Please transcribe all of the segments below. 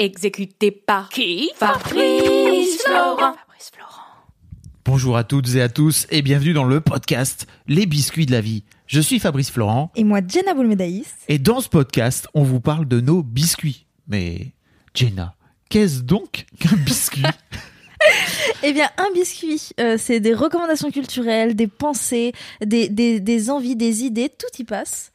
Exécuté par qui Fabrice Florent. Fabrice Florent. Bonjour à toutes et à tous et bienvenue dans le podcast Les biscuits de la vie. Je suis Fabrice Florent Et moi, Jenna Boulmedaïs. et dans ce podcast, on vous parle de nos biscuits. Mais Jenna, qu'est-ce donc qu'un biscuit? Eh bien, un biscuit, euh, c'est des recommandations culturelles, des pensées, des, des, des envies, des idées, tout y passe.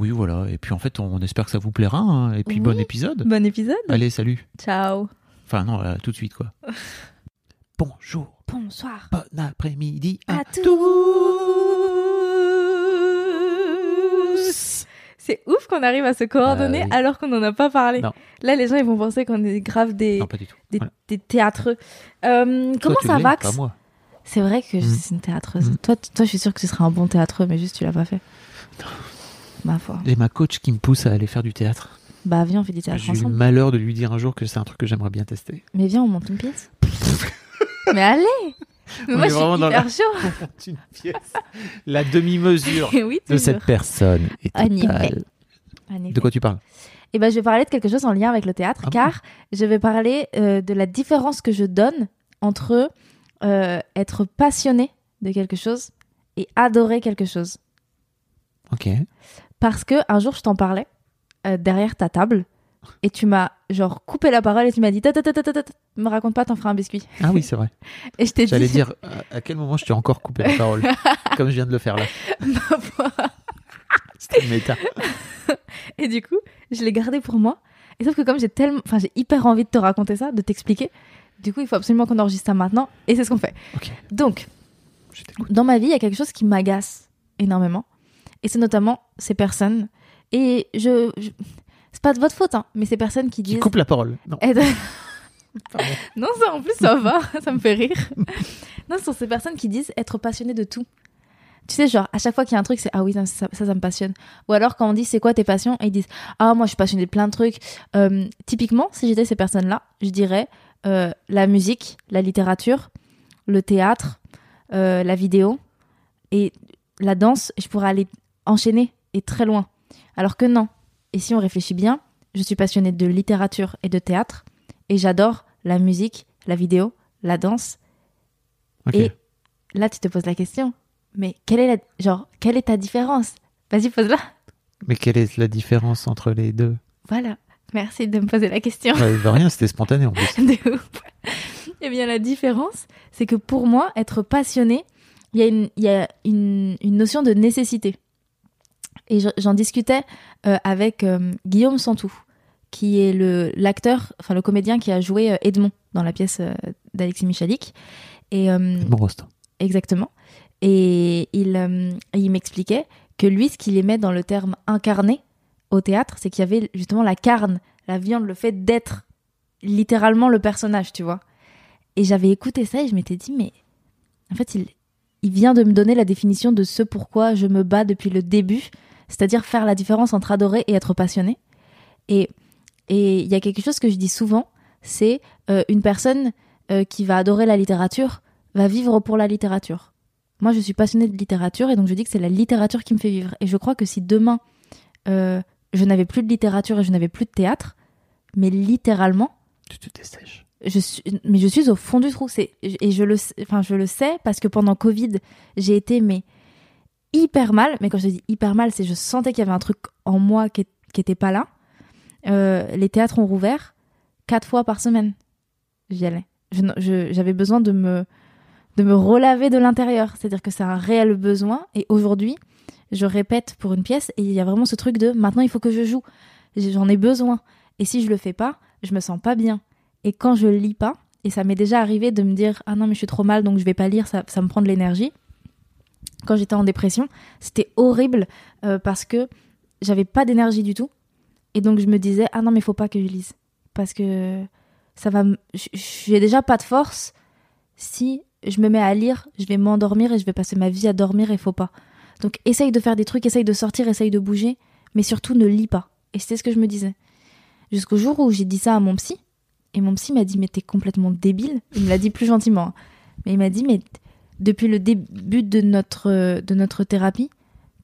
Oui, voilà. Et puis en fait, on espère que ça vous plaira. hein. Et puis Oui. bon épisode. Bon épisode. Allez, salut. Ciao. Enfin non, euh, tout de suite quoi. Bonjour, Bonsoir. bon après-midi à, À tous. C'est ouf qu'on arrive à se coordonner Ah oui. alors qu'on n'en a pas parlé. Non. Là, les gens, ils vont penser qu'on est grave des, Non, pas du tout. des, Voilà. des théâtreux. Euh, comment tu ça l'es, va Pas moi. C'est vrai que je Mm. suis une théâtreuse. Mm. Toi, t- toi, je suis sûre que ce serait un bon théâtreux, mais juste tu l'as pas fait. Ma foi. J'ai ma coach qui me pousse à aller faire du théâtre. Bah viens, on fait du théâtre J'ai eu le ensemble. malheur de lui dire un jour que c'est un truc que j'aimerais bien tester. Mais viens, on monte une pièce. mais allez Mais On Moi, est je suis vraiment dans hyper la- chaud. une pièce. La demi-mesure oui, de toujours. cette personne est En effet. totale. En effet. De quoi tu parles? Eh ben, je vais parler de quelque chose en lien avec le théâtre, Ah bon? car je vais parler euh, de la différence que je donne entre euh, être passionné de quelque chose et adorer quelque chose. Ok. Parce que un jour, je t'en parlais euh, derrière ta table et tu m'as genre coupé la parole et tu m'as dit ta me raconte pas, t'en feras un biscuit. Ah oui, c'est vrai. Et je t'ai dit J'allais dire à- à quel moment je t'ai encore coupé la parole, comme je viens de le faire là. C'était méta. Et du coup, je l'ai gardé pour moi. Et sauf que comme j'ai tellement, enfin, j'ai hyper envie de te raconter ça, de t'expliquer. Du coup, il faut absolument qu'on enregistre ça maintenant. Et c'est ce qu'on fait. Donc, dans ma vie, il y a quelque chose qui m'agace énormément. Et c'est notamment ces personnes. Et je, je- c'est pas de votre faute, hein, mais ces personnes qui Qui disent. coupe la parole. Non. être- pardon. non, ça en plus, ça va, ça me fait rire. non, ce sont ces personnes qui disent être passionnées de tout. Tu sais, genre, à chaque fois qu'il y a un truc, c'est Ah oui, ça, ça, me passionne. Ou alors, quand on dit C'est quoi tes passions Et ils disent Ah, moi, je suis passionnée de plein de trucs. Euh, typiquement, si j'étais ces personnes-là, je dirais euh, la musique, la littérature, le théâtre, euh, la vidéo et la danse. Je pourrais aller enchaîner et très loin. Alors que non. Et si on réfléchit bien, je suis passionnée de littérature et de théâtre et j'adore la musique, la vidéo, la danse. Et là, tu te poses la question, mais quelle est la, genre, quelle est ta différence? Vas-y, pose-la. Mais quelle est la différence entre les deux? Voilà. Merci de me poser la question. Ouais, bah, Rien, c'était spontané en plus. De ouf. Eh bien, la différence, c'est que pour moi, être passionné, il y a une, il y a une, une notion de nécessité. Et je- j'en discutais euh, avec euh, Guillaume Santou, qui est le l'acteur, enfin le comédien qui a joué euh, Edmond dans la pièce d'Alexis Michalik. Et Bon roast. Exactement. Et il, il m'expliquait que lui, ce qu'il aimait dans le terme incarné au théâtre, c'est qu'il y avait justement la carne, la viande, le fait d'être littéralement le personnage, tu vois. Et j'avais écouté ça et je m'étais dit, mais en fait, il, il vient de me donner la définition de ce pourquoi je me bats depuis le début, c'est-à-dire faire la différence entre adorer et être passionné. Et et il y a quelque chose que je dis souvent, c'est euh, une personne euh, qui va adorer la littérature va vivre pour la littérature. Moi, je suis passionnée de littérature et donc je dis que c'est la littérature qui me fait vivre. Et je crois que si demain euh, je n'avais plus de littérature et je n'avais plus de théâtre, mais littéralement, Tu te dessèches. je suis, mais je suis au fond du trou. C'est, et je le, sais- enfin, je le sais parce que pendant Covid, j'ai été mais hyper mal. Mais quand je dis hyper mal, c'est je sentais qu'il y avait un truc en moi qui, qui était pas là. Euh, les théâtres ont rouvert quatre fois par semaine. J'y allais. J'avais besoin de me, de me relaver de l'intérieur. C'est-à-dire que c'est un réel besoin. Et aujourd'hui, je répète pour une pièce et il y a vraiment ce truc de maintenant il faut que je joue. J'en ai besoin. Et si je le fais pas, je me sens pas bien. Et quand je lis pas, et ça m'est déjà arrivé de me dire ah non mais je suis trop mal donc je vais pas lire, ça me prend de l'énergie. Quand j'étais en dépression, c'était horrible euh, parce que j'avais pas d'énergie du tout. Et donc je me disais, ah non, mais faut pas que je lise. Parce que ça va. J'ai déjà pas de force. Si je me mets à lire, je vais m'endormir et je vais passer ma vie à dormir et faut pas. Donc essaye de faire des trucs, essaye de sortir, essaye de bouger, mais surtout ne lis pas. Et c'était ce que je me disais. Jusqu'au jour où j'ai dit ça à mon psy. Et mon psy m'a dit, mais t'es complètement débile. Il me l'a dit plus gentiment. hein. Mais il m'a dit, mais depuis le début de notre, de notre thérapie,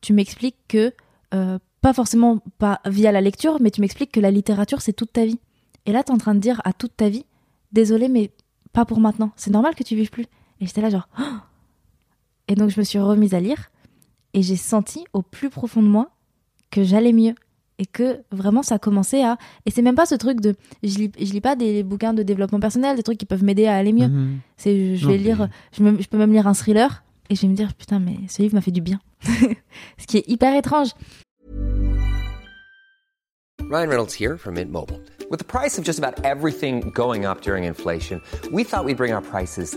tu m'expliques que, euh, pas forcément pas via la lecture, mais tu m'expliques que la littérature, c'est toute ta vie. Et là, t'es en train de dire à toute ta vie, désolé, mais pas pour maintenant. C'est normal que tu vives plus. Et j'étais là, genre. Oh et donc, je me suis remise à lire. Et j'ai senti au plus profond de moi que j'allais mieux. Et que vraiment, ça commençait à. Et c'est même pas ce truc de. Je lis, je lis pas des bouquins de développement personnel, des trucs qui peuvent m'aider à aller mieux. Mhm. C'est, je vais lire, je, me- je peux même lire un thriller et je vais me dire putain mais ce livre m'a fait du bien. ce qui est hyper étrange. Ryan Reynolds here from Mint Mobile. With the price of just about everything going up during inflation, we thought we'd bring our prices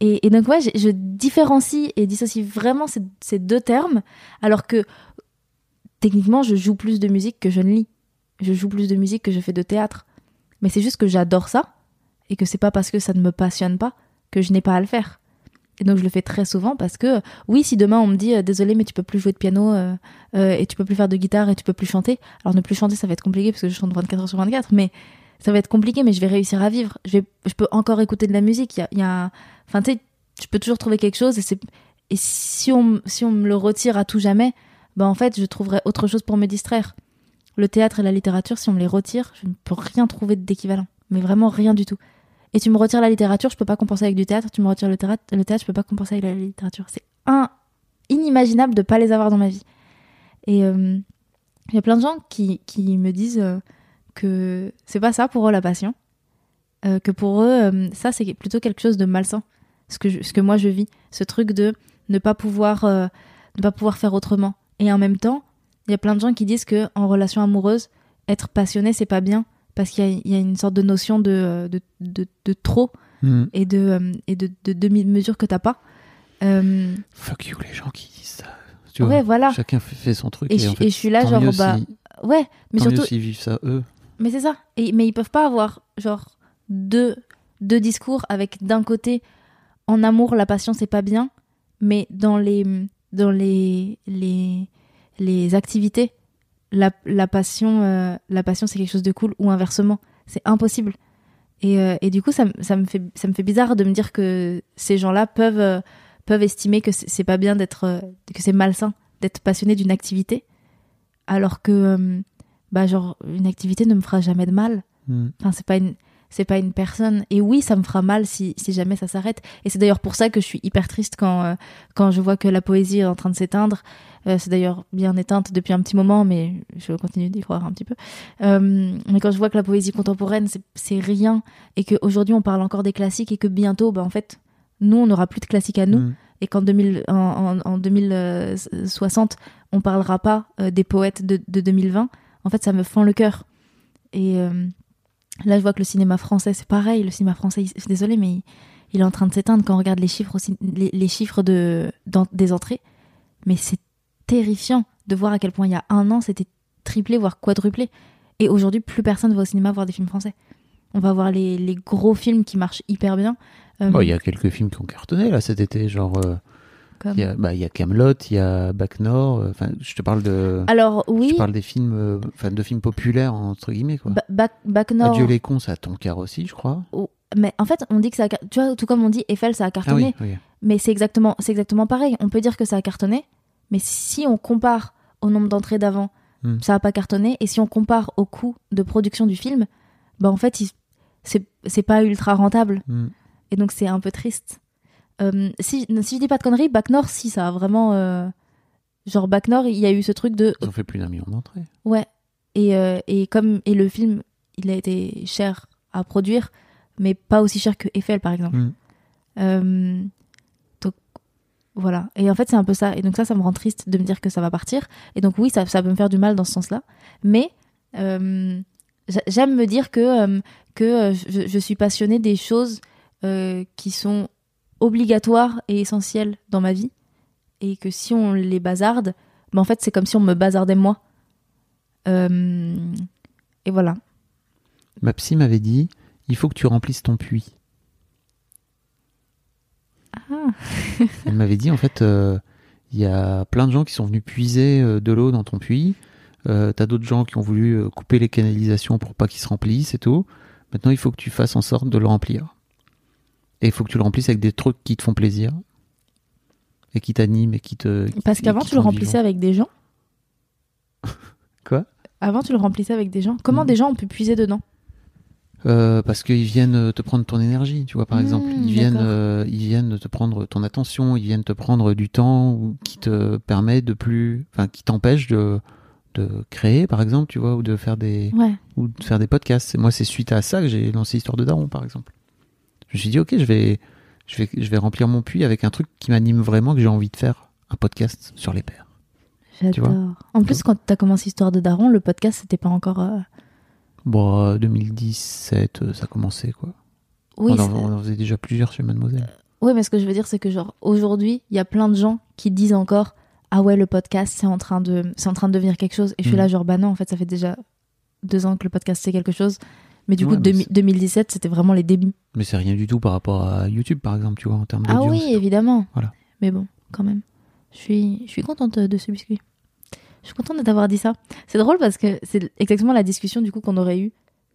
et, donc ouais, je, différencie et dissocie vraiment ces, deux termes, alors que techniquement, je joue plus de musique que je ne lis. Je joue plus de musique que je fais de théâtre. Mais c'est juste que j'adore ça et que c'est pas parce que ça ne me passionne pas que je n'ai pas à le faire. Et donc je le fais très souvent parce que oui, si demain on me dit euh, désolé mais tu peux plus jouer de piano euh, euh, et tu peux plus faire de guitare et tu peux plus chanter, alors ne plus chanter ça va être compliqué parce que je chante 24 heures sur 24, mais ça va être compliqué mais je vais réussir à vivre. Je vais, je peux encore écouter de la musique. Il y a, y a enfin tu sais, je peux toujours trouver quelque chose et si on si on me le retire à tout jamais, ben en fait je trouverai autre chose pour me distraire. Le théâtre et la littérature, si on me les retire, je ne peux rien trouver d'équivalent, mais vraiment rien du tout. Et tu me retires la littérature, je peux pas compenser avec du théâtre. Tu me retires le théâtre, le théâtre, je peux pas compenser avec la littérature. C'est un inimaginable de pas les avoir dans ma vie. Et euh, il y a plein de gens qui, qui me disent euh, que c'est pas ça pour eux la passion, Euh, que pour eux euh, ça c'est plutôt quelque chose de malsain. Ce que je- ce que moi je vis, ce truc de ne pas pouvoir euh, ne pas pouvoir faire autrement. Et en même temps, il y a plein de gens qui disent que en relation amoureuse, être passionné c'est pas bien parce qu'il y y a une sorte de notion de, euh, de, de, de trop Mhm. et de, euh, et de, de demi-mesure que t'as pas. Euh, Fuck you, les gens qui disent ça. Tu ouais, vois, voilà. Chacun fait, son truc. Et Et, je- en fait, et je suis là, genre, bah, si- Ouais, mais tant surtout, s'ils vivent ça eux. mais c'est ça. Et, mais ils peuvent pas avoir, genre, deux, deux discours avec d'un côté, en amour, la passion, c'est pas bien, mais dans les, dans les, les, les activités, la, la passion, euh, la passion, c'est quelque chose de cool, ou inversement. C'est impossible. Et, euh, et du coup, ça, me- ça, me fait, ça me fait bizarre de me dire que ces gens-là peuvent, euh, peuvent estimer que c'est pas bien d'être, que c'est malsain d'être passionné d'une activité, alors que, bah, genre, une activité ne me fera jamais de mal. Mhm. Enfin, c'est pas une, c'est pas une personne. Et oui, ça me fera mal si, si jamais ça s'arrête. Et c'est d'ailleurs pour ça que je suis hyper triste quand, euh, quand je vois que la poésie est en train de s'éteindre. Euh, c'est d'ailleurs bien éteinte depuis un petit moment, mais je continue d'y croire un petit peu. Euh, mais quand je vois que la poésie contemporaine, c'est- rien, et qu'aujourd'hui on parle encore des classiques, et que bientôt, bah, en fait, nous, on n'aura plus de classiques à nous, Mhm. et qu'en 2000 en, en, en 2060, on parlera pas des poètes de, de 2020, en fait, ça me fend le cœur. Et là, je vois que le cinéma français, c'est pareil. Le cinéma français, il- désolée, mais il, est en train de s'éteindre quand on regarde les chiffres, aussi, les, chiffres des entrées. Mais c'est terrifiant de voir à quel point il y a un an, c'était triplé, voire quadruplé. Et aujourd'hui, plus personne va au cinéma voir des films français. On va voir les, gros films qui marchent hyper bien. Euh, Il y a quelques films qui ont cartonné là cet été, genre euh, comme... Il y a, bah, il y a Camelot, il y a Bac Nord. euh, Enfin, je te parle de. Alors oui, Je parle des films, euh, enfin de films populaires entre guillemets quoi. Ba- Bac, Bac Nord. Adieu les cons, ça a aussi, je crois. Oh, Mais en fait, on dit que ça a, tu vois, tout comme on dit Eiffel, ça a Ah cartonné. oui, oui. Mais c'est exactement, c'est exactement pareil. On peut dire que ça a cartonné, mais si on compare au nombre d'entrées d'avant, Hmm. ça a pas cartonné. Et si on compare au coût de production du film, bah en fait, c'est c'est pas ultra rentable. Mm. Et donc c'est un peu triste. Euh, si, si je dis pas de conneries, Bac Nord, si ça a vraiment, euh, genre Bac Nord, il y a eu ce truc de Ils ont fait plus d'un million d'entrées. Ouais. Et, euh, et comme et le film, il a été cher à produire, mais pas aussi cher que Eiffel, par exemple. Mm. Euh, donc voilà. Et en fait, c'est un peu ça. Et donc ça, ça me rend triste de me dire que ça va partir. Et donc oui, ça, ça peut me faire du mal dans ce sens-là. Mais euh, j'a- j'aime me dire que euh, que euh, je, je suis passionnée des choses euh, qui sont obligatoires et essentielles dans ma vie, et que si on les bazarde, ben en fait, c'est comme si on me bazardait moi. Euh, et voilà. Ma psy m'avait dit, il faut que tu remplisses ton puits. Ah. Elle m'avait dit, en fait, euh, il y a plein de gens qui sont venus puiser euh, de l'eau dans ton puits. Euh, T'as d'autres gens qui ont voulu couper les canalisations pour pas qu'ils se remplissent et tout. Maintenant, il faut que tu fasses en sorte de le remplir. Et il faut que tu le remplisses avec des trucs qui te font plaisir. Et qui t'animent et qui te. qui- Parce qu'avant, tu le remplissais vivant. avec des gens. Quoi? Avant, tu le remplissais avec des gens. Comment Mhm. des gens ont pu puiser dedans? Euh, parce qu'ils viennent euh, te prendre ton énergie, tu vois, par Mmh, exemple. Ils viennent, euh, ils viennent te prendre ton attention, ils viennent te prendre du temps ou qui te permet de plus, enfin, qui t'empêche de, de créer, par exemple, tu vois, ou de faire des, Ouais. ou de faire des podcasts. Moi, c'est suite à ça que j'ai lancé Histoire de Daron, par exemple. Je me suis dit, ok, je vais, je vais, je vais remplir mon puits avec un truc qui m'anime vraiment, que j'ai envie de faire, un podcast sur les pères. J'adore. En plus, quand tu as commencé Histoire de Daron, le podcast, c'était pas encore. euh, Bon, euh, 2017, euh, ça commençait, quoi. Oui, on, en, on en faisait déjà plusieurs chez Mademoiselle. oui, mais ce que je veux dire, c'est que genre aujourd'hui, il y a plein de gens qui disent encore ah ouais, le podcast, c'est en train de, en train de devenir quelque chose. Et je suis Mm. là genre bah non, en fait, ça fait déjà deux ans que le podcast c'est quelque chose. Mais du Ouais, coup, mais 2000 c'est- 2017, c'était vraiment les débuts. Mais c'est rien du tout par rapport à YouTube, par exemple, tu vois, en termes Ah d'audience. oui, évidemment. Voilà. Mais bon, quand même. Je suis, je suis contente de ce biscuit. Je suis contente de t'avoir dit ça. C'est drôle parce que c'est exactement la discussion du coup qu'on aurait eue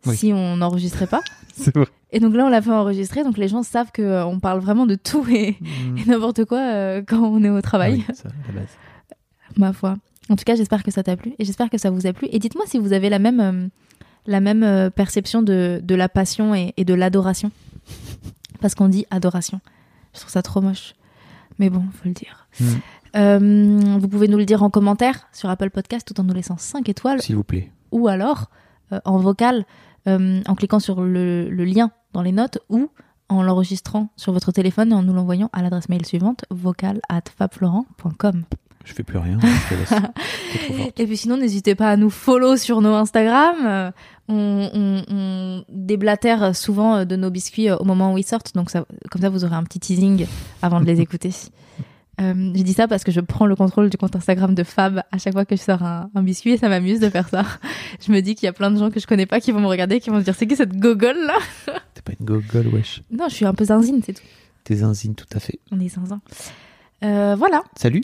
Oui. si on n'enregistrait pas. C'est vrai. Et donc là, on l'a fait enregistrer, donc les gens savent que euh, parle vraiment de tout et, et n'importe quoi euh, quand on est au travail, Ah oui, ça, la base. ma foi. En tout cas, j'espère que ça t'a plu et j'espère que ça vous a plu. Et dites-moi si vous avez la même, euh, la même euh, perception de, de la passion et, et de l'adoration. Parce qu'on dit adoration. Je trouve ça trop moche. Mais bon, faut le dire. Mm. Euh, vous pouvez nous le dire en commentaire sur Apple Podcast tout en nous laissant 5 étoiles S'il vous plaît. ou alors euh, en vocal euh, en cliquant sur le, le lien dans les notes ou en l'enregistrant sur votre téléphone et en nous l'envoyant à l'adresse mail suivante vocal at fabflorent.com. Je fais plus rien. Et puis sinon, n'hésitez pas à nous follow sur nos Instagram. Euh, on, on- on déblatère souvent euh, de nos biscuits euh, au moment où ils sortent, donc ça, comme ça vous aurez un petit teasing avant de les écouter. Euh, J'ai dit ça parce que je prends le contrôle du compte Instagram de Fab à chaque fois que je sors un, un biscuit et ça m'amuse de faire ça. Je me dis qu'il y a plein de gens que je connais pas qui vont me regarder, qui vont se dire c'est qui cette gogole là? T'es pas une gogole, wesh. Non, je suis un peu zinzine, c'est tout. T'es zinzine, tout à fait. On est zinzin. Euh, voilà, Salut.